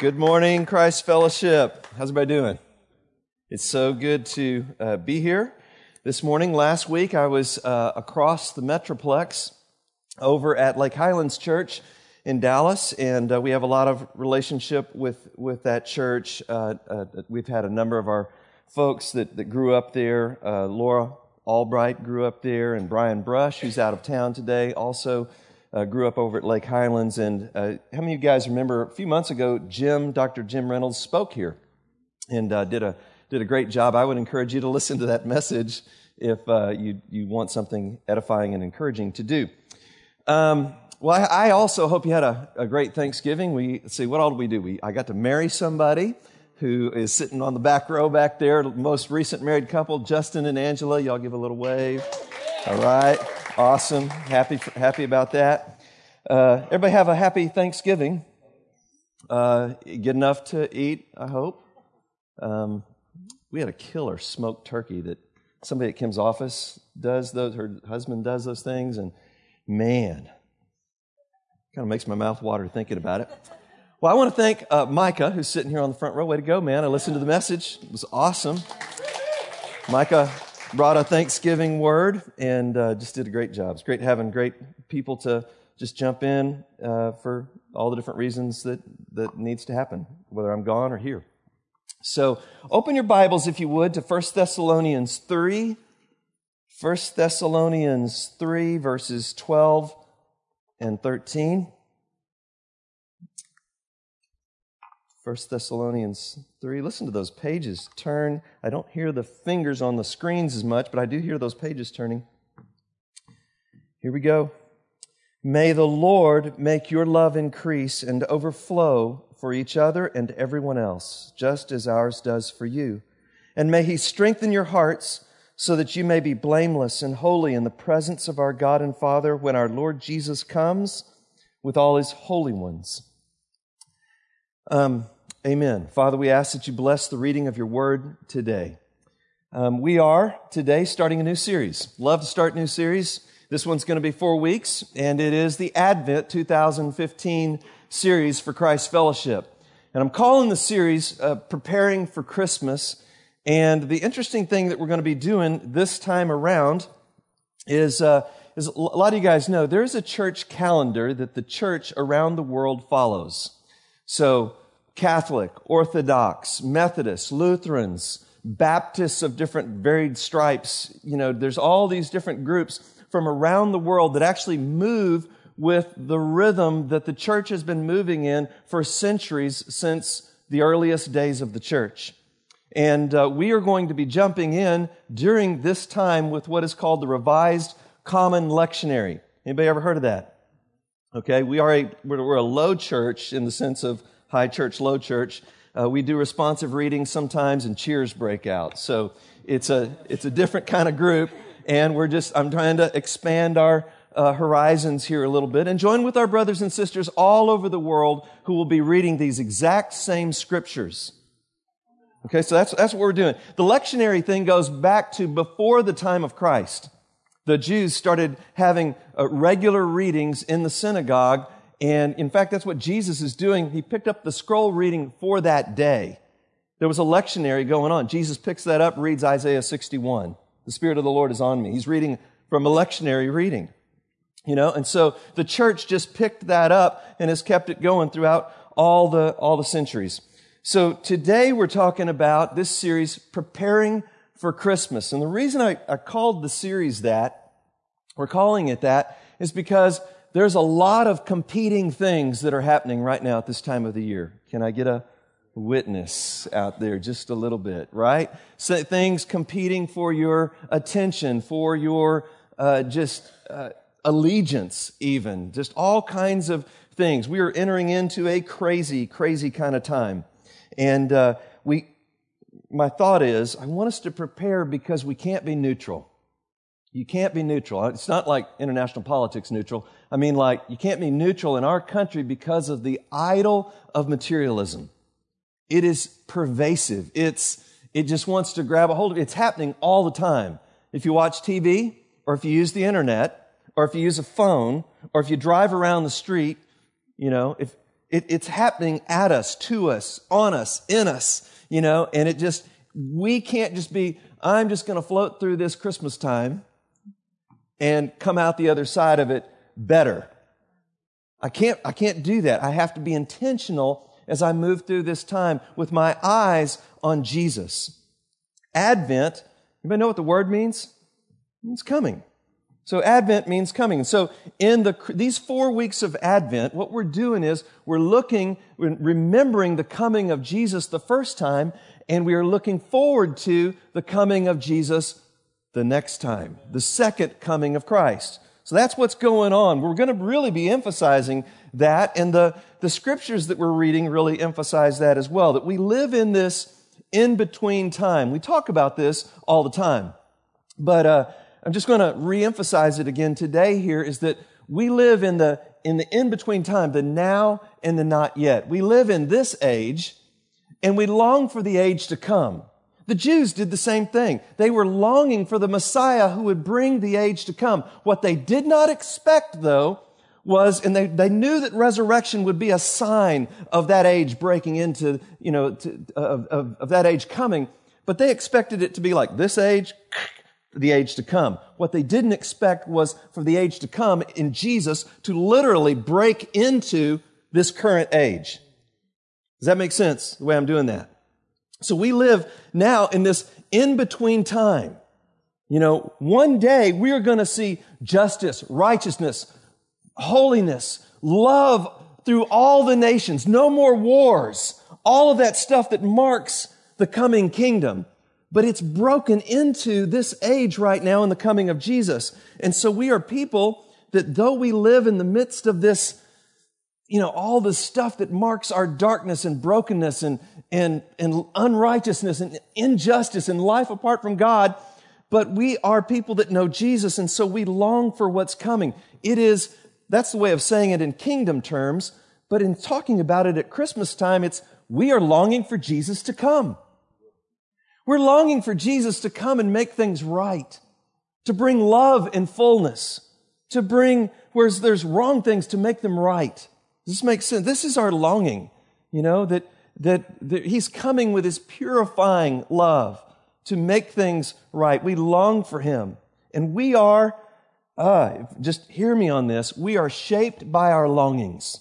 Good morning, Christ Fellowship. How's everybody doing? It's so good to uh, be here this morning. Last week, I was uh, across the Metroplex over at Lake Highlands Church in Dallas, and uh, we have a lot of relationship with, with that church. Uh, uh, we've had a number of our folks that, that grew up there. Uh, Laura Albright grew up there, and Brian Brush, who's out of town today, also uh, grew up over at Lake Highlands. And uh, how many of you guys remember a few months ago, Jim, Dr. Jim Reynolds, spoke here and uh, did a did a great job. I would encourage you to listen to that message if uh, you you want something edifying and encouraging to do. Um, well, I, I also hope you had a, a great Thanksgiving. We see what all did we do? We I got to marry somebody who is sitting on the back row back there. Most recent married couple, Justin and Angela. Y'all give a little wave. All right. Awesome. Happy, happy about that. Uh, everybody have a happy Thanksgiving. Uh, get enough to eat, I hope. Um, we had a killer smoked turkey that somebody at Kim's office does those, her husband does those things, and man, kind of makes my mouth water thinking about it. Well, I want to thank uh, Micah, who's sitting here on the front row. Way to go, man. I listened to the message, it was awesome. Micah brought a Thanksgiving word and uh, just did a great job. It's great having great people to just jump in uh, for all the different reasons that that needs to happen, whether I'm gone or here. So open your Bibles, if you would, to 1 Thessalonians 3. 1 Thessalonians 3, verses 12 and 13. 1 Thessalonians 3. Listen to those pages turn. I don't hear the fingers on the screens as much, but I do hear those pages turning. Here we go. May the Lord make your love increase and overflow for each other and everyone else, just as ours does for you. And may He strengthen your hearts so that you may be blameless and holy in the presence of our God and Father when our Lord Jesus comes with all His holy ones. Um, Amen. Father, we ask that you bless the reading of your word today. Um, we are today starting a new series. Love to start new series. This one's going to be four weeks, and it is the Advent 2015 series for Christ Fellowship. And I'm calling the series uh, Preparing for Christmas. And the interesting thing that we're going to be doing this time around is, uh, is a lot of you guys know there's a church calendar that the church around the world follows. So Catholic, Orthodox, Methodist, Lutherans, Baptists of different varied stripes. You know, there's all these different groups from around the world that actually move with the rhythm that the church has been moving in for centuries since the earliest days of the church. And uh, we are going to be jumping in during this time with what is called the Revised Common Lectionary. Anybody ever heard of that? Okay, we are a, we're a low church in the sense of high church, low church. Uh, we do responsive readings sometimes and cheers break out. So it's a, it's a different kind of group. And we're just, I'm trying to expand our uh, horizons here a little bit and join with our brothers and sisters all over the world who will be reading these exact same scriptures. Okay, so that's, that's what we're doing. The lectionary thing goes back to before the time of Christ. The Jews started having uh, regular readings in the synagogue and in fact, that's what Jesus is doing. He picked up the scroll reading for that day. There was a lectionary going on. Jesus picks that up, reads Isaiah 61. The Spirit of the Lord is on me. He's reading from a lectionary reading. You know, and so the church just picked that up and has kept it going throughout all the, all the centuries. So today we're talking about this series, Preparing for Christmas. And the reason I, I called the series that, we're calling it that, is because there's a lot of competing things that are happening right now at this time of the year. Can I get a witness out there just a little bit, right? So things competing for your attention, for your uh, just uh, allegiance, even. Just all kinds of things. We are entering into a crazy, crazy kind of time. And uh, we, my thought is, I want us to prepare because we can't be neutral. You can't be neutral. It's not like international politics neutral. I mean, like, you can't be neutral in our country because of the idol of materialism. It is pervasive. It's, it just wants to grab a hold of it. It's happening all the time. If you watch TV, or if you use the internet, or if you use a phone, or if you drive around the street, you know, if It, it's happening at us, to us, on us, in us, you know, and it just, we can't just be, I'm just going to float through this Christmas time and come out the other side of it better. I can't, I can't do that. I have to be intentional as I move through this time with my eyes on Jesus. Advent, anybody know what the word means? It means coming. So Advent means coming. So in the, these four weeks of Advent, what we're doing is we're looking, we're remembering the coming of Jesus the first time, and we are looking forward to the coming of Jesus the next time, the second coming of Christ. So that's what's going on. We're going to really be emphasizing that, and the, the scriptures that we're reading really emphasize that as well, that we live in this in between time. We talk about this all the time. But uh, I'm just going to reemphasize it again today here is that we live in the, in the in between time, the now and the not yet. We live in this age and we long for the age to come. The Jews did the same thing. They were longing for the Messiah who would bring the age to come. What they did not expect though was, and they, they knew that resurrection would be a sign of that age breaking into, you know, to, of, of, of that age coming, but they expected it to be like this age, the age to come. What they didn't expect was for the age to come in Jesus to literally break into this current age. Does that make sense the way I'm doing that? So we live now in this in between time. You know, one day we are going to see justice, righteousness, holiness, love through all the nations, no more wars, all of that stuff that marks the coming kingdom but it's broken into this age right now in the coming of Jesus. And so we are people that though we live in the midst of this, you know, all the stuff that marks our darkness and brokenness and, and, and unrighteousness and injustice and life apart from God, but we are people that know Jesus. And so we long for what's coming. It is, that's the way of saying it in kingdom terms. But in talking about it at Christmas time, it's we are longing for Jesus to come. We're longing for Jesus to come and make things right, to bring love and fullness, to bring where there's wrong things to make them right. Does this make sense? This is our longing, you know, that, that, that He's coming with His purifying love to make things right. We long for Him. And we are, uh, just hear me on this, we are shaped by our longings.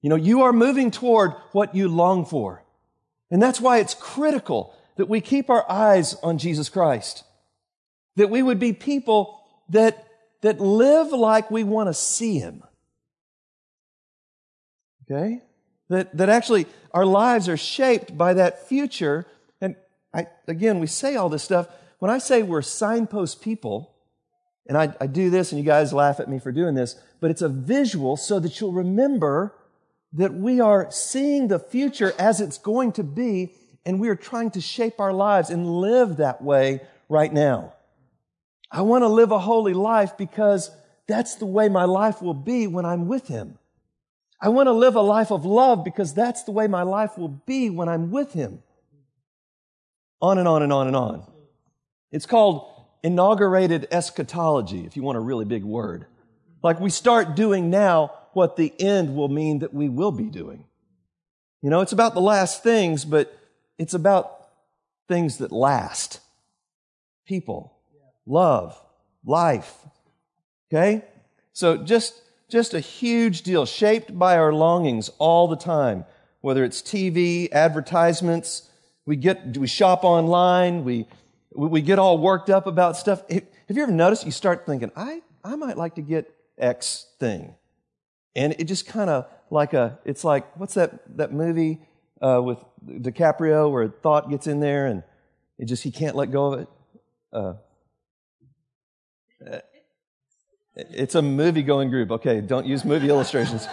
You know, you are moving toward what you long for. And that's why it's critical that we keep our eyes on Jesus Christ. That we would be people that, that live like we want to see Him. Okay? That, that actually our lives are shaped by that future. And I, again, we say all this stuff. When I say we're signpost people, and I, I do this and you guys laugh at me for doing this, but it's a visual so that you'll remember that we are seeing the future as it's going to be, and we are trying to shape our lives and live that way right now. I want to live a holy life because that's the way my life will be when I'm with Him. I want to live a life of love because that's the way my life will be when I'm with Him. On and on and on and on. It's called inaugurated eschatology, if you want a really big word. Like we start doing now what the end will mean that we will be doing. You know, it's about the last things, but it's about things that last. People, love, life. Okay? So just, just a huge deal, shaped by our longings all the time, whether it's TV, advertisements, we get, we shop online, we, we get all worked up about stuff. Have you ever noticed you start thinking, I, I might like to get X thing? And it just kind of like a, it's like, what's that, that movie uh, with DiCaprio where a thought gets in there and it just, he can't let go of it? Uh, it's a movie going group. Okay, don't use movie illustrations.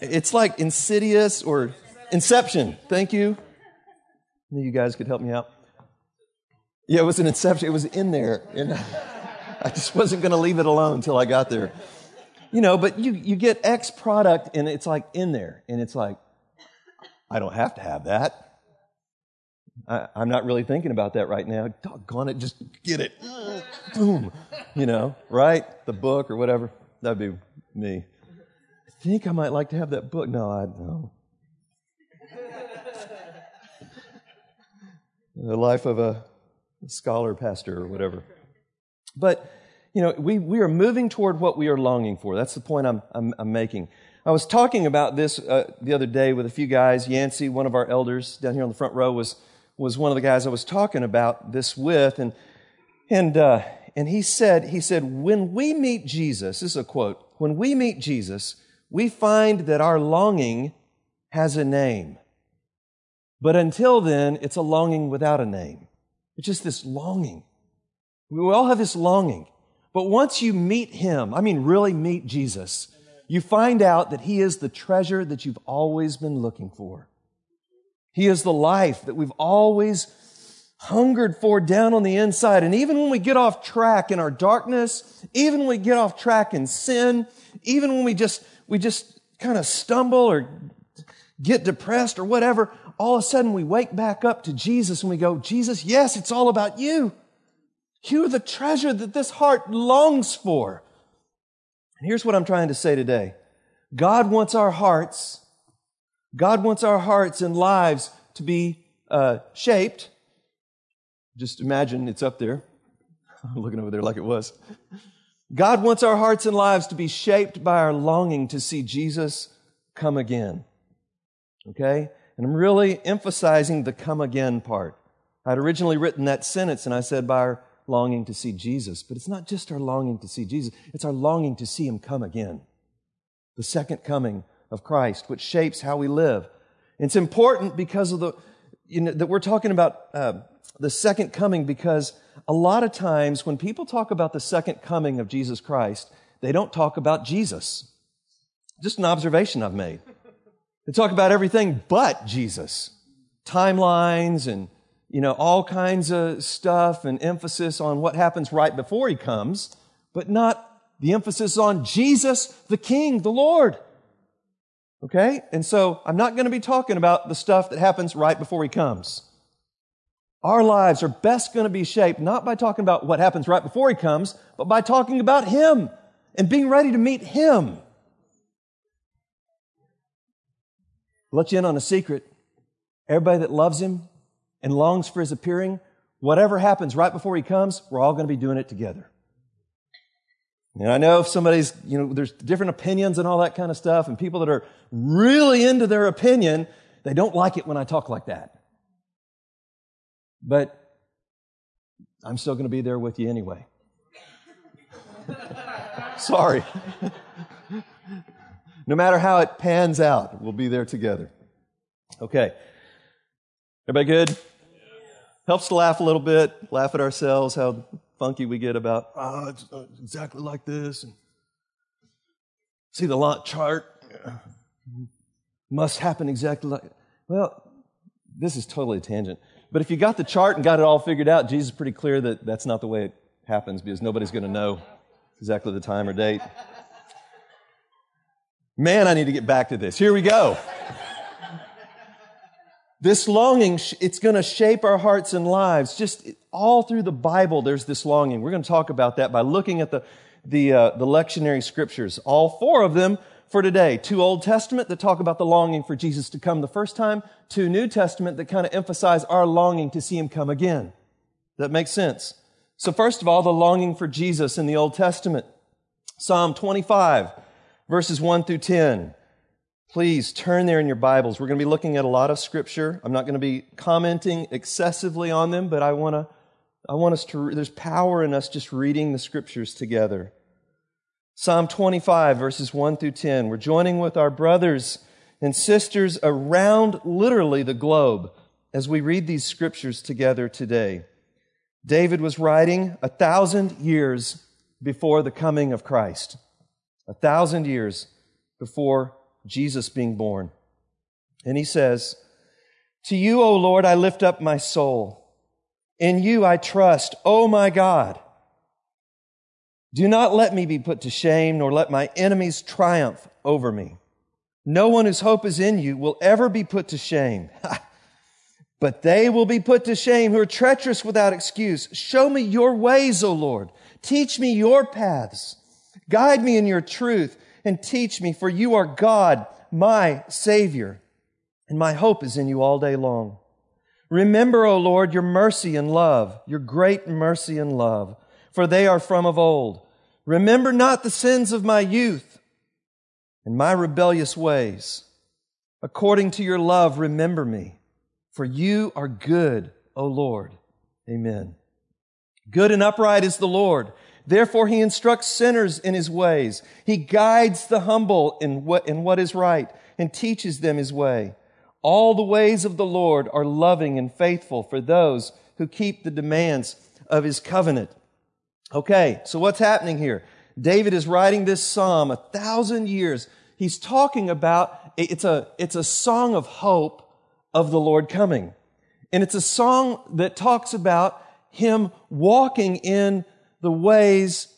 It's like Insidious or Inception. Thank you. You guys could help me out. Yeah, it was an Inception. It was in there. And I just wasn't going to leave it alone until I got there you know, but you, you get X product and it's like in there. And it's like, I don't have to have that. I, am not really thinking about that right now. Doggone it, just get it. Boom. You know, right? The book or whatever. That'd be me. I think I might like to have that book. No, I don't. the life of a scholar, pastor, or whatever. But, you know, we, we are moving toward what we are longing for. That's the point I'm, I'm, I'm making. I was talking about this uh, the other day with a few guys. Yancey, one of our elders down here on the front row, was, was one of the guys I was talking about this with. And, and, uh, and he said, he said, when we meet Jesus, this is a quote, when we meet Jesus, we find that our longing has a name. But until then, it's a longing without a name. It's just this longing. We all have this longing. But once you meet Him, I mean, really meet Jesus, you find out that He is the treasure that you've always been looking for. He is the life that we've always hungered for down on the inside. And even when we get off track in our darkness, even when we get off track in sin, even when we just, we just kind of stumble or get depressed or whatever, all of a sudden we wake back up to Jesus and we go, Jesus, yes, it's all about you. You are the treasure that this heart longs for. And here's what I'm trying to say today. God wants our hearts, God wants our hearts and lives to be uh, shaped. Just imagine it's up there. I'm looking over there like it was. God wants our hearts and lives to be shaped by our longing to see Jesus come again. Okay? And I'm really emphasizing the come again part. I'd originally written that sentence and I said by our longing to see Jesus, but it's not just our longing to see Jesus, it's our longing to see him come again. The second coming of Christ, which shapes how we live. It's important because of the, you know, that we're talking about uh, the second coming because a lot of times when people talk about the second coming of Jesus Christ, they don't talk about Jesus. Just an observation I've made. They talk about everything but Jesus. Timelines and, you know, all kinds of stuff and emphasis on what happens right before he comes, but not the emphasis on Jesus, the King, the Lord. Okay? And so I'm not going to be talking about the stuff that happens right before he comes. Our lives are best going to be shaped not by talking about what happens right before he comes, but by talking about him and being ready to meet him. let you in on a secret. Everybody that loves him and longs for his appearing, whatever happens right before he comes, we're all going to be doing it together. I know if somebody's, you know, there's different opinions and all that kind of stuff, and people that are really into their opinion, they don't like it when I talk like that. But I'm still going to be there with you anyway. Sorry. No matter how it pans out, we'll be there together. Okay. Everybody good? Helps to laugh a little bit, laugh at ourselves, how funky we get about, oh, it's uh, exactly like this. And see the lot chart. Must happen exactly like. Well, this is totally a tangent. But if you got the chart and got it all figured out, Jesus is pretty clear that that's not the way it happens because nobody's going to know exactly the time or date. Man, I need to get back to this. Here we go. This longing, it's going to shape our hearts and lives. Just all through the Bible, there's this longing. We're going to talk about that by looking at the, the, uh, the lectionary scriptures. All four of them for today. Two Old Testament that talk about the longing for Jesus to come the first time. Two New Testament that kind of emphasize our longing to see him come again. That makes sense. So first of all, the longing for Jesus in the Old Testament. Psalm 25 verses 1 through 10. Please turn there in your Bibles. We're going to be looking at a lot of scripture. I'm not going to be commenting excessively on them, but I want to I want us to there's power in us just reading the scriptures together. Psalm 25 verses 1 through 10. We're joining with our brothers and sisters around literally the globe as we read these scriptures together today. David was writing a thousand years before the coming of Christ a thousand years before Jesus being born. And he says, To you, O Lord, I lift up my soul. In you I trust, O my God. Do not let me be put to shame, nor let my enemies triumph over me. No one whose hope is in you will ever be put to shame. but they will be put to shame who are treacherous without excuse. Show me your ways, O Lord. Teach me your paths. Guide me in your truth and teach me, for you are God, my Savior, and my hope is in you all day long. Remember, O Lord, your mercy and love, your great mercy and love, for they are from of old. Remember not the sins of my youth and my rebellious ways. According to your love, remember me, for you are good, O Lord. Amen. Good and upright is the Lord. Therefore, he instructs sinners in his ways. He guides the humble in what, in what is right and teaches them his way. All the ways of the Lord are loving and faithful for those who keep the demands of his covenant. Okay, so what's happening here? David is writing this psalm a thousand years. He's talking about, it's a, it's a song of hope of the Lord coming. And it's a song that talks about him walking in the ways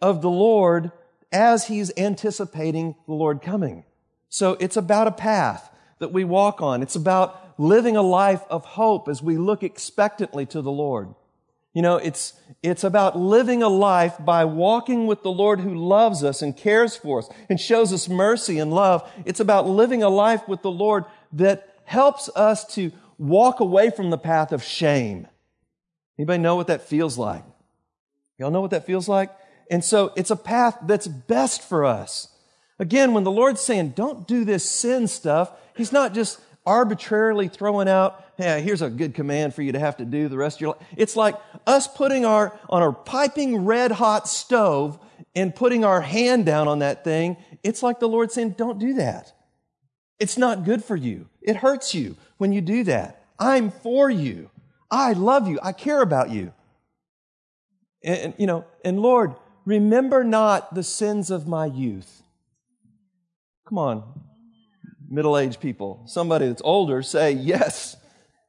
of the Lord as he's anticipating the Lord coming. So it's about a path that we walk on. It's about living a life of hope as we look expectantly to the Lord. You know, it's, it's about living a life by walking with the Lord who loves us and cares for us and shows us mercy and love. It's about living a life with the Lord that helps us to walk away from the path of shame. Anybody know what that feels like? Y'all know what that feels like? And so it's a path that's best for us. Again, when the Lord's saying, don't do this sin stuff, He's not just arbitrarily throwing out, hey, here's a good command for you to have to do the rest of your life. It's like us putting our, on our piping red hot stove and putting our hand down on that thing. It's like the Lord saying, don't do that. It's not good for you. It hurts you when you do that. I'm for you. I love you. I care about you. And, you know, and Lord, remember not the sins of my youth. Come on, middle aged people. Somebody that's older, say, Yes,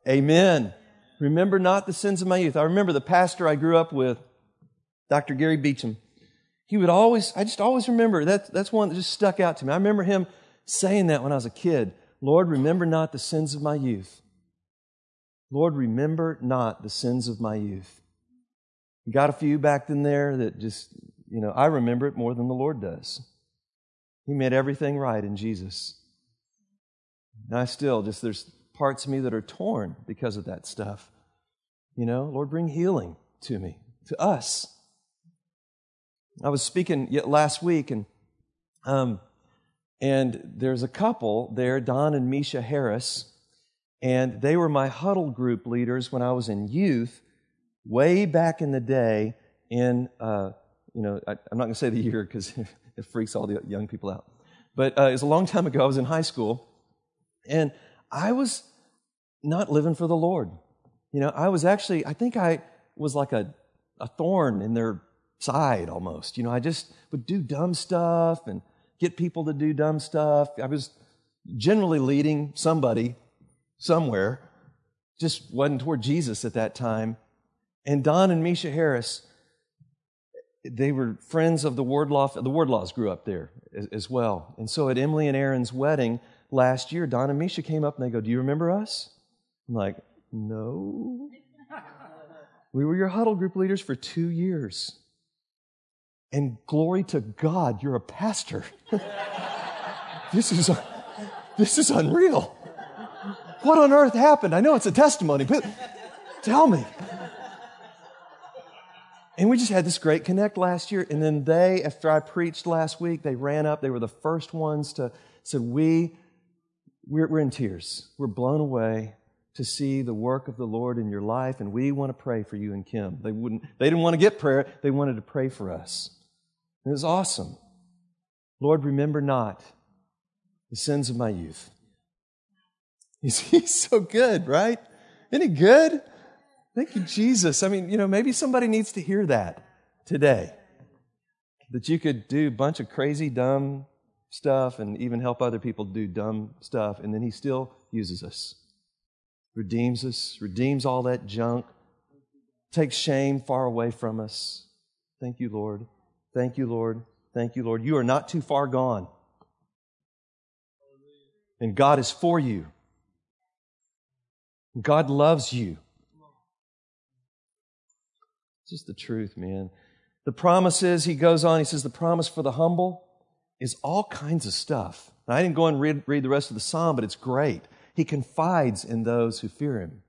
amen. Remember not the sins of my youth. I remember the pastor I grew up with, Dr. Gary Beecham. He would always, I just always remember, that, that's one that just stuck out to me. I remember him saying that when I was a kid. Lord, remember not the sins of my youth. Lord, remember not the sins of my youth. Got a few back in there that just, you know, I remember it more than the Lord does. He made everything right in Jesus. And I still just, there's parts of me that are torn because of that stuff. You know, Lord, bring healing to me, to us. I was speaking yet last week, and um, and there's a couple there, Don and Misha Harris, and they were my huddle group leaders when I was in youth, way back in the day. In uh, you know, I, am not going to say the year because it freaks all the young people out. But uh, it was a long time ago. I was in high school, and I was not living for the Lord. You know, I was actually, I think I was like a, a thorn in their side almost. You know, I just would do dumb stuff and get people to do dumb stuff. I was generally leading somebody somewhere, just wasn't toward Jesus at that time. And Don and Misha Harris, they were friends of the Wardlaw. The Wardlaws grew up there as, as, well. And so at Emily and Aaron's wedding last year, Don and Misha came up and they go, Do you remember us? I'm like, No. we were your huddle group leaders for two years. And glory to God, you're a pastor. this, is, this is unreal. What on earth happened? I know it's a testimony, but tell me. And we just had this great connect last year. And then they, after I preached last week, they ran up. They were the first ones to said, We, we're, we're in tears. We're blown away to see the work of the Lord in your life, and we want to pray for you and Kim. They wouldn't, they didn't want to get prayer, they wanted to pray for us. It was awesome. Lord, remember not the sins of my youth. He's, he's so good, right? Isn't he good? Thank you, Jesus. I mean, you know, maybe somebody needs to hear that today. That you could do a bunch of crazy, dumb stuff and even help other people do dumb stuff, and then He still uses us, redeems us, redeems all that junk, takes shame far away from us. Thank you, Lord. Thank you, Lord. Thank you, Lord. You are not too far gone. And God is for you. God loves you. It's just the truth, man. The promise is, he goes on, he says, the promise for the humble is all kinds of stuff. I didn't go and read, read the rest of the psalm, but it's great. He confides in those who fear him,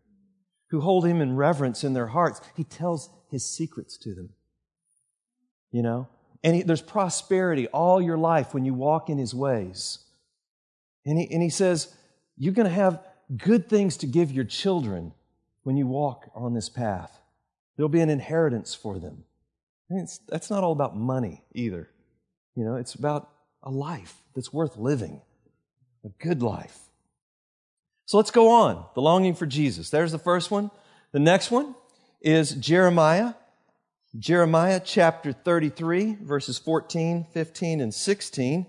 who hold him in reverence in their hearts. He tells his secrets to them. You know? And he, there's prosperity all your life when you walk in his ways. And he, and he says, You're going to have good things to give your children when you walk on this path. There'll be an inheritance for them. that's not all about money either. You know, it's about a life that's worth living, a good life. So let's go on. The longing for Jesus. There's the first one. The next one is Jeremiah. Jeremiah chapter 33, verses 14, 15, and 16.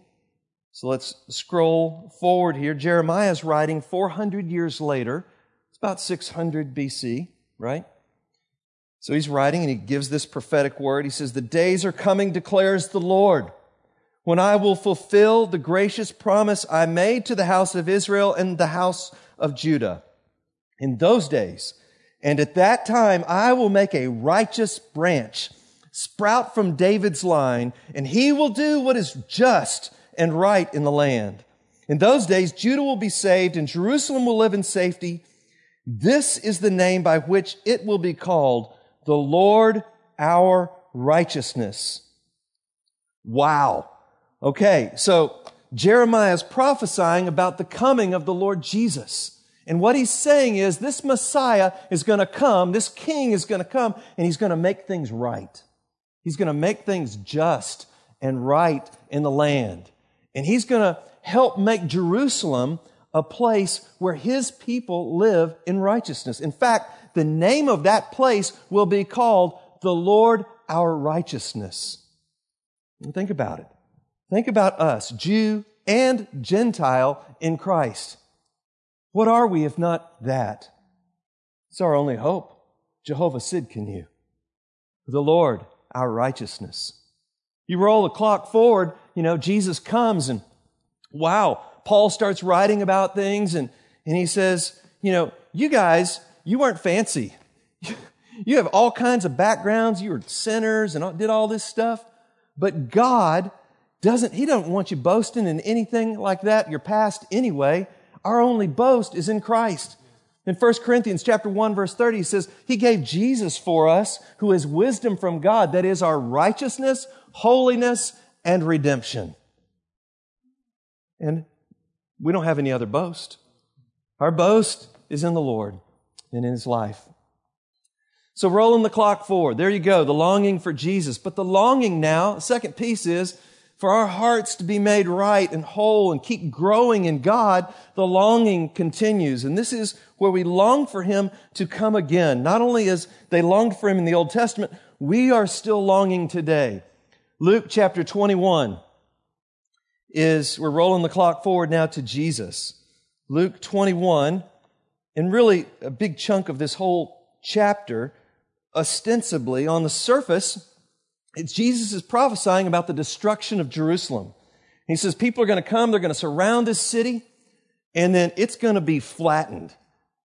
So let's scroll forward here. Jeremiah is writing 400 years later. It's about 600 BC, right? So he's writing and he gives this prophetic word. He says, The days are coming, declares the Lord, when I will fulfill the gracious promise I made to the house of Israel and the house of Judah. In those days, and at that time, I will make a righteous branch sprout from David's line, and he will do what is just and right in the land. In those days, Judah will be saved and Jerusalem will live in safety. This is the name by which it will be called the Lord our righteousness. Wow. Okay, so Jeremiah is prophesying about the coming of the Lord Jesus. And what he's saying is this Messiah is going to come, this king is going to come, and he's going to make things right. He's going to make things just and right in the land. And he's going to help make Jerusalem a place where his people live in righteousness. In fact, the name of that place will be called the Lord our righteousness. And think about it. Think about us, Jew and Gentile in Christ. What are we if not that? It's our only hope. Jehovah Tsidkenu. The Lord, our righteousness. You roll the clock forward, you know, Jesus comes and wow, Paul starts writing about things and, and he says, you know, you guys, you weren't fancy. You have all kinds of backgrounds. You were sinners and did all this stuff. But God doesn't, He don't want you boasting in anything like that, your past anyway. Our only boast is in Christ. In 1 Corinthians chapter 1 verse 30 he says, He gave Jesus for us who is wisdom from God, that is our righteousness, holiness, and redemption. And we don't have any other boast. Our boast is in the Lord and in His life. So rolling the clock forward. There you go, the longing for Jesus. But the longing now, second piece is for our hearts to be made right and whole and keep growing in God, the longing continues. And this is where we long for Him to come again. Not only as they longed for Him in the Old Testament, we are still longing today. Luke chapter 21 is, we're rolling the clock forward now to Jesus. Luke 21, and really a big chunk of this whole chapter, ostensibly on the surface, Jesus is prophesying about the destruction of Jerusalem. He says people are going to come, they're going to surround this city, and then it's going to be flattened,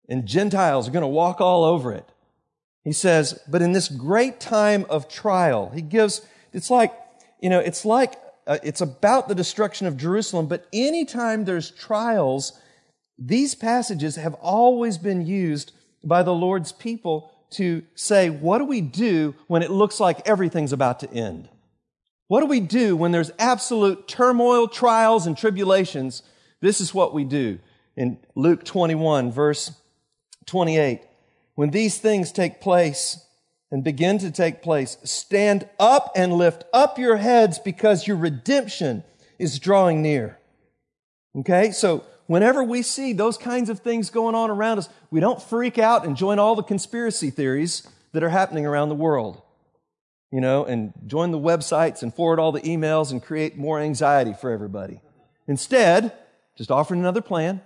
and Gentiles are going to walk all over it. He says, but in this great time of trial, he gives, it's like, you know, it's like, uh, it's about the destruction of Jerusalem, but anytime there's trials, these passages have always been used by the Lord's people to say, what do we do when it looks like everything's about to end? What do we do when there's absolute turmoil, trials, and tribulations? This is what we do. In Luke 21, verse 28, when these things take place and begin to take place, stand up and lift up your heads because your redemption is drawing near. Okay? So whenever we see those kinds of things going on around us, we don't freak out and join all the conspiracy theories that are happening around the world. You know, and join the websites and forward all the emails and create more anxiety for everybody. Instead, just offering another plan.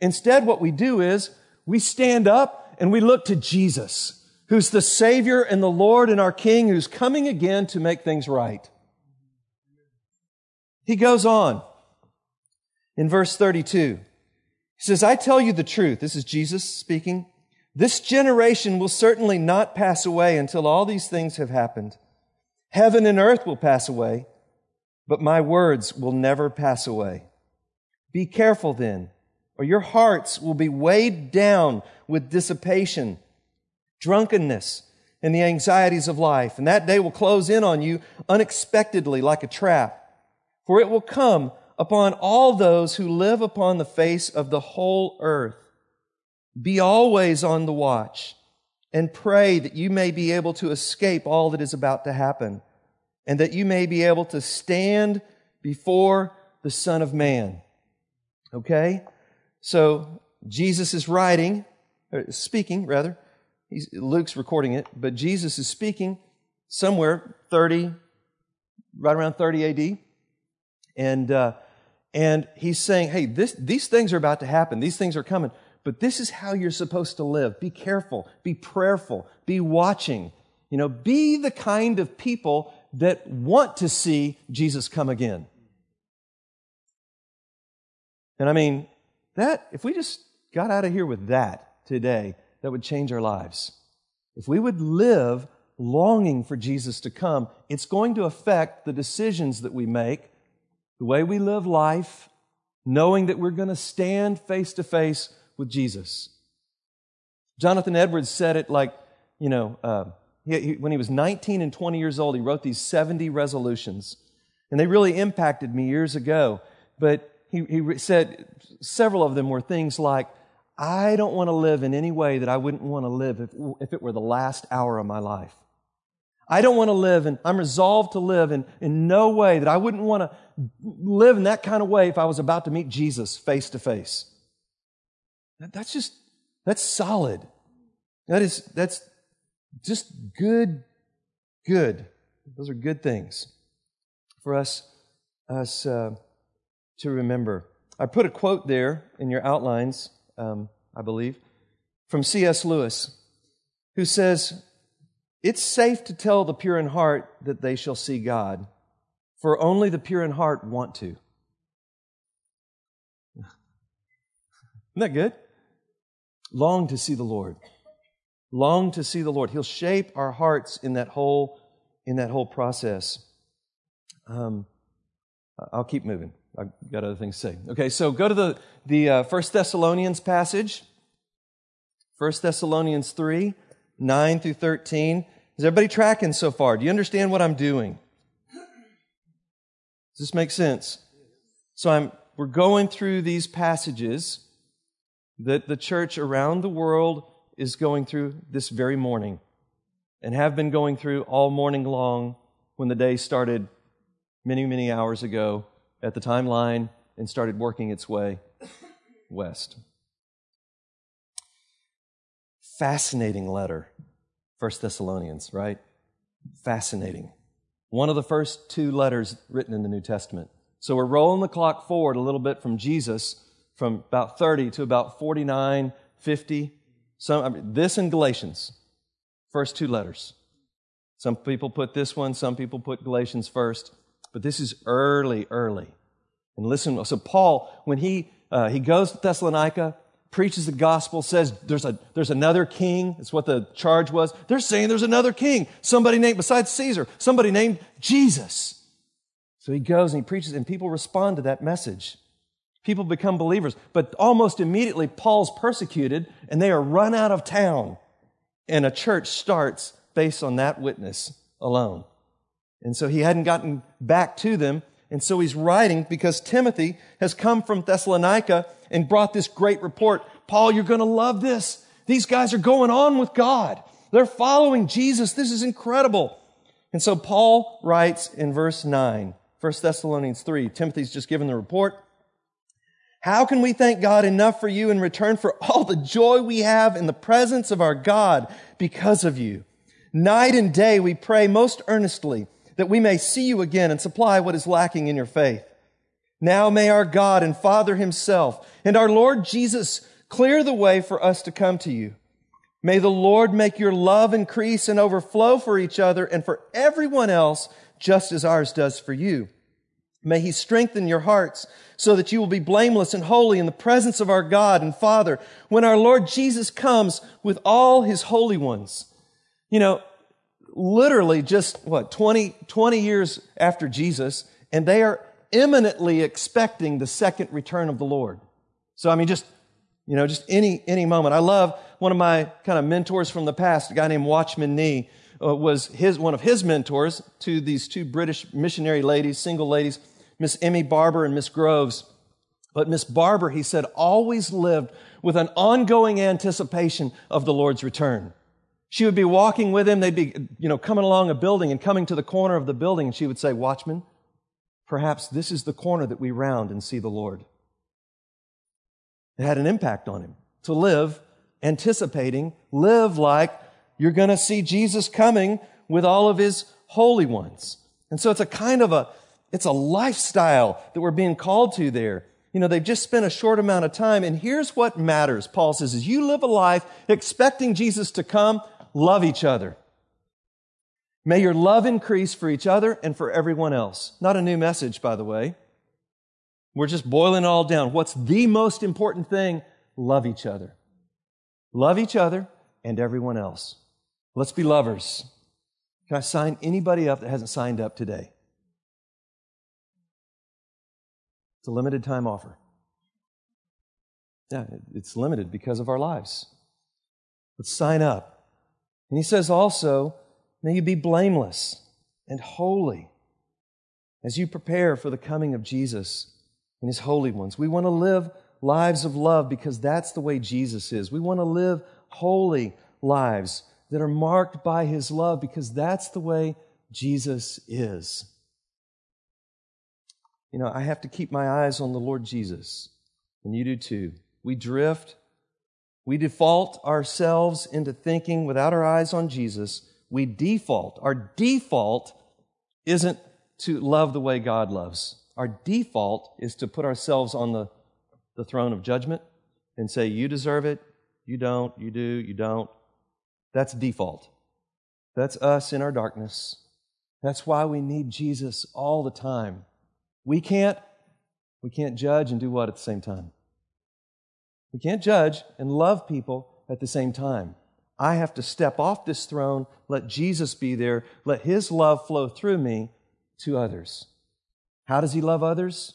Instead, what we do is we stand up and we look to Jesus, who's the Savior and the Lord and our King, who's coming again to make things right. He goes on in verse 32. He says, I tell you the truth. This is Jesus speaking. This generation will certainly not pass away until all these things have happened. Heaven and earth will pass away, but my words will never pass away. Be careful then, or your hearts will be weighed down with dissipation, drunkenness, and the anxieties of life. And that day will close in on you unexpectedly like a trap. For it will come upon all those who live upon the face of the whole earth. Be always on the watch and pray that you may be able to escape all that is about to happen and that you may be able to stand before the Son of Man. Okay? So Jesus is writing, speaking rather. He's, Luke's recording it, but Jesus is speaking somewhere 30, right around 30 AD. And, uh, and he's saying, hey, this, these things are about to happen. These things are coming. But this is how you're supposed to live. Be careful. Be prayerful. Be watching. You know, be the kind of people that want to see Jesus come again. And I mean, that, if we just got out of here with that today, that would change our lives. If we would live longing for Jesus to come, it's going to affect the decisions that we make, the way we live life, knowing that we're going to stand face to face with Jesus. Jonathan Edwards said it like, you know, uh, he, he, when he was 19 and 20 years old, he wrote these 70 resolutions. And they really impacted me years ago. But he, he said several of them were things like, I don't want to live in any way that I wouldn't want to live if, if it were the last hour of my life. I don't want to live, and I'm resolved to live in, in no way that I wouldn't want to live in that kind of way if I was about to meet Jesus face to face. That's just, that's solid. That is, that's just good, good. Those are good things for us, us uh, to remember. I put a quote there in your outlines, um, I believe, from C.S. Lewis, who says, It's safe to tell the pure in heart that they shall see God, for only the pure in heart want to. Isn't that good? Long to see the Lord long to see the Lord. He'll shape our hearts in that whole in that whole process. Um, I'll keep moving. I've got other things to say. Okay, so go to the the uh, First Thessalonians passage. First Thessalonians three nine through thirteen. Is everybody tracking so far? Do you understand what I'm doing? Does this make sense? So I'm we're going through these passages that the church around the world is going through this very morning and have been going through all morning long when the day started many, many hours ago at the timeline and started working its way west. Fascinating letter, First Thessalonians, right? Fascinating. One of the first two letters written in the New Testament. So we're rolling the clock forward a little bit from Jesus, from about 30 to about 49, 50. Some, I mean, this in Galatians, first two letters. Some people put this one, some people put Galatians first, but this is early, early. And listen, so Paul, when he, uh, he goes to Thessalonica, preaches the gospel, says there's, a, there's another king. That's what the charge was. They're saying there's another king, somebody named, besides Caesar, somebody named Jesus. So he goes and he preaches, and people respond to that message. People become believers. But almost immediately, Paul's persecuted and they are run out of town. And a church starts based on that witness alone. And so he hadn't gotten back to them. And so he's writing because Timothy has come from Thessalonica and brought this great report. Paul, you're going to love this. These guys are going on with God. They're following Jesus. This is incredible. And so Paul writes in verse 9, 1 Thessalonians 3. Timothy's just given the report. How can we thank God enough for you in return for all the joy we have in the presence of our God because of you? Night and day we pray most earnestly that we may see you again and supply what is lacking in your faith. Now may our God and Father himself and our Lord Jesus clear the way for us to come to you. May the Lord make your love increase and overflow for each other and for everyone else, just as ours does for you. May he strengthen your hearts so that you will be blameless and holy in the presence of our God and Father when our Lord Jesus comes with all his holy ones. You know, literally just what, 20, 20 years after Jesus, and they are imminently expecting the second return of the Lord. So, I mean, just, you know, just any, any moment. I love one of my kind of mentors from the past, a guy named Watchman Nee, uh, was his, one of his mentors to these two British missionary ladies, single ladies, Miss Emmy Barber and Miss Groves. But Miss Barber, he said, always lived with an ongoing anticipation of the Lord's return. She would be walking with him. They'd be, you know, coming along a building and coming to the corner of the building. And she would say, Watchman, perhaps this is the corner that we round and see the Lord. It had an impact on him to live anticipating, live like you're going to see Jesus coming with all of his holy ones. And so it's a kind of a, it's a lifestyle that we're being called to there. You know, they've just spent a short amount of time. And here's what matters. Paul says, as you live a life expecting Jesus to come, love each other. May your love increase for each other and for everyone else. Not a new message, by the way. We're just boiling it all down. What's the most important thing? Love each other. Love each other and everyone else. Let's be lovers. Can I sign anybody up that hasn't signed up today? It's a limited time offer. Yeah, it's limited because of our lives. Let's sign up. And he says also, may you be blameless and holy as you prepare for the coming of Jesus and his holy ones. We want to live lives of love because that's the way Jesus is. We want to live holy lives that are marked by his love because that's the way Jesus is. You know, I have to keep my eyes on the Lord Jesus, and you do too. We drift, we default ourselves into thinking without our eyes on Jesus. We default. Our default isn't to love the way God loves. Our default is to put ourselves on the, the throne of judgment and say, You deserve it, you don't, you do, you don't. That's default. That's us in our darkness. That's why we need Jesus all the time. We can't, we can't judge and do what at the same time? We can't judge and love people at the same time. I have to step off this throne, let Jesus be there, let His love flow through me to others. How does He love others?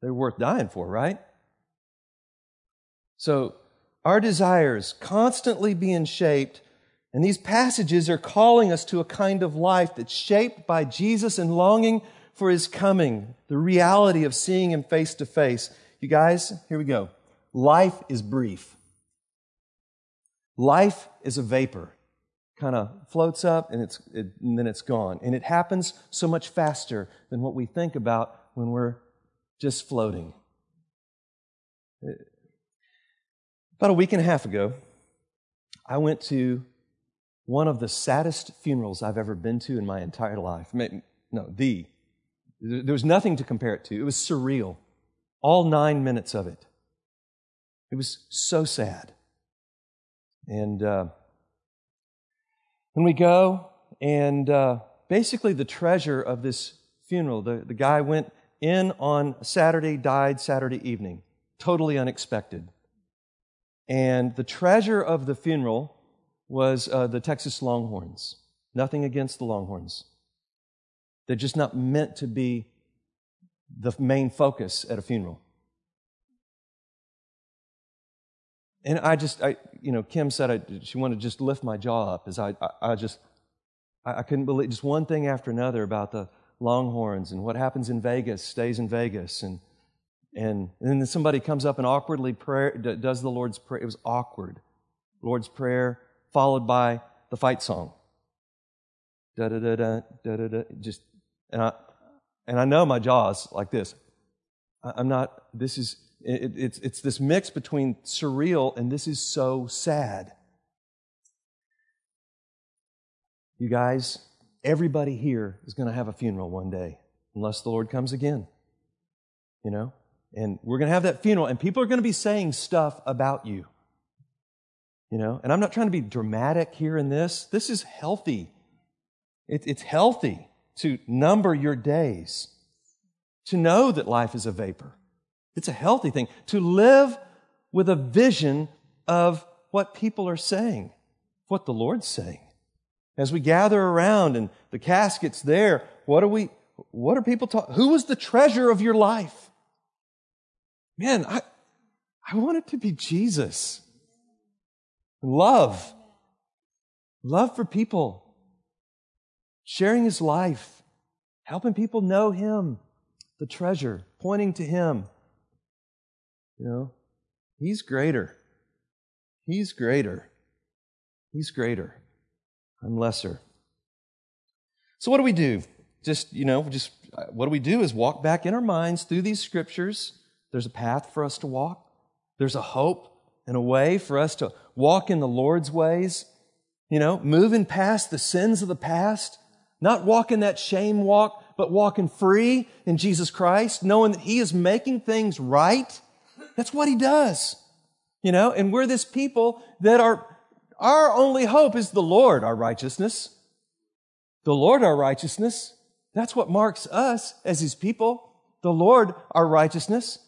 They're worth dying for, right? So, our desires constantly being shaped and these passages are calling us to a kind of life that's shaped by Jesus and longing for his coming, the reality of seeing him face to face. You guys, here we go. Life is brief. Life is a vapor. Kind of floats up and, it's, it, and then it's gone. And it happens so much faster than what we think about when we're just floating. About a week and a half ago, I went to one of the saddest funerals I've ever been to in my entire life. No, the. There was nothing to compare it to. It was surreal. All nine minutes of it. It was so sad. And uh, when we go, and uh, basically the treasure of this funeral, the, the guy went in on Saturday, died Saturday evening. Totally unexpected. And the treasure of the funeral was uh, the Texas Longhorns. Nothing against the Longhorns. They're just not meant to be the main focus at a funeral. And I just, I, you know, Kim said I, she wanted to just lift my jaw up as I, I, I just, I, I couldn't believe just one thing after another about the Longhorns and what happens in Vegas stays in Vegas and and, and then somebody comes up and awkwardly does the Lord's Prayer. It was awkward. Lord's Prayer, followed by the fight song. Da da da da da da da. Just and I and I know my jaws like this. I'm not. This is it, it's it's this mix between surreal and this is so sad. You guys, everybody here is going to have a funeral one day, unless the Lord comes again. You know, and we're going to have that funeral, and people are going to be saying stuff about you. You know, and I'm not trying to be dramatic here in this. This is healthy. It, it's healthy to number your days, to know that life is a vapor. It's a healthy thing to live with a vision of what people are saying, what the Lord's saying. As we gather around and the casket's there, what are we, what are people talking? Who was the treasure of your life? Man, I, I want it to be Jesus. Love. Love for people. Sharing his life. Helping people know him, the treasure, pointing to him. You know, he's greater. He's greater. He's greater. I'm lesser. So what do we do? Just, you know, just uh, what do we do is walk back in our minds through these scriptures. There's a path for us to walk. There's a hope and a way for us to walk in the Lord's ways. You know, moving past the sins of the past, not walking that shame walk, but walking free in Jesus Christ, knowing that He is making things right. That's what He does. You know, and we're this people that are, our only hope is the Lord, our righteousness. The Lord, our righteousness. That's what marks us as His people. The Lord, our righteousness.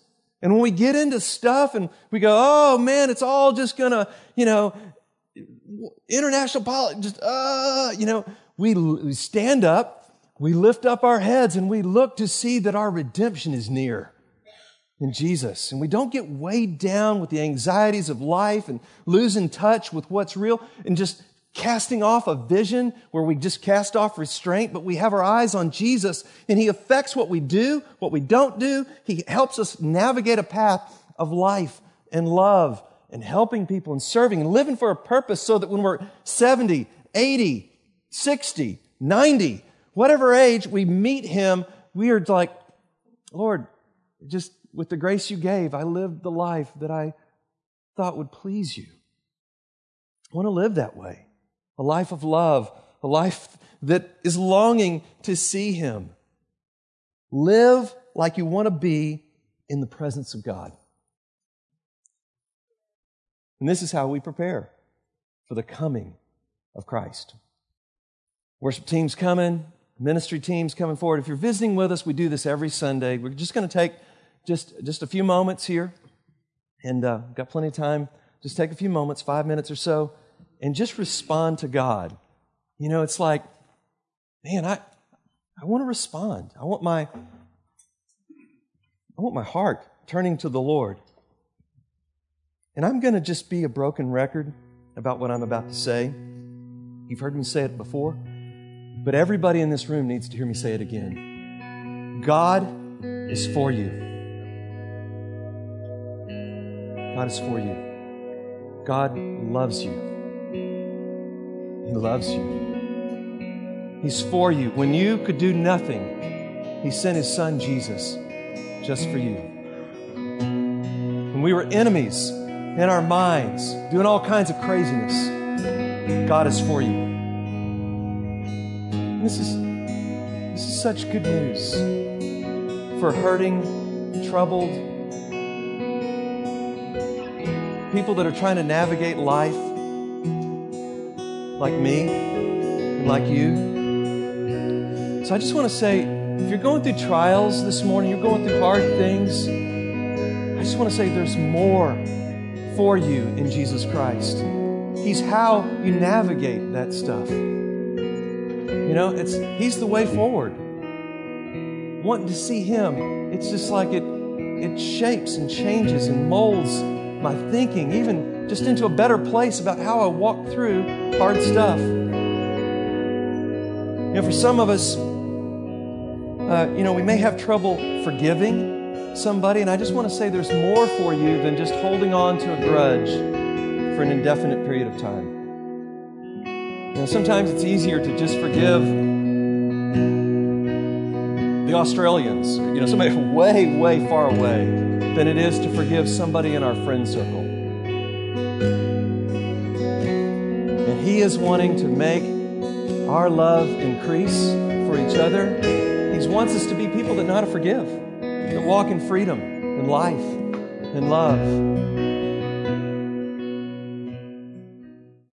And when we get into stuff and we go, oh man, it's all just gonna, you know, international politics, just, uh, you know, we, we stand up, we lift up our heads, and we look to see that our redemption is near in Jesus. And we don't get weighed down with the anxieties of life and losing touch with what's real and just casting off a vision where we just cast off restraint, but we have our eyes on Jesus and He affects what we do, what we don't do. He helps us navigate a path of life and love and helping people and serving and living for a purpose so that when we're 70, 80, 60, 90, whatever age we meet Him, we are like, Lord, just with the grace you gave, I lived the life that I thought would please you. I want to live that way a life of love, a life that is longing to see Him. Live like you want to be in the presence of God. And this is how we prepare for the coming of Christ. Worship teams coming, ministry teams coming forward. If you're visiting with us, we do this every Sunday. We're just going to take just, just a few moments here, and uh, got plenty of time. Just take a few moments, five minutes or so, and just respond to God. You know, it's like, man, I, I want to respond. I want my, I want my heart turning to the Lord. And I'm going to just be a broken record about what I'm about to say. You've heard me say it before, but everybody in this room needs to hear me say it again. God is for you. God is for you. God loves you. He loves you. He's for you. When you could do nothing, He sent His Son Jesus just for you. When we were enemies in our minds, doing all kinds of craziness, God is for you. This is, this is such good news for hurting, troubled people that are trying to navigate life like me like you. So I just want to say if you're going through trials this morning, you're going through hard things, I just want to say there's more for you in Jesus Christ. He's how you navigate that stuff. You know, it's He's the way forward. Wanting to see Him, it's just like it it shapes and changes and molds my thinking, even just into a better place about how I walk through hard stuff. You know, for some of us, uh, you know, we may have trouble forgiving somebody, and I just want to say there's more for you than just holding on to a grudge for an indefinite period of time. You know, sometimes it's easier to just forgive the Australians, you know, somebody way, way far away, than it is to forgive somebody in our friend circle. And He is wanting to make our love increase for each other. He wants us to be people that know how to forgive, that walk in freedom and life and love.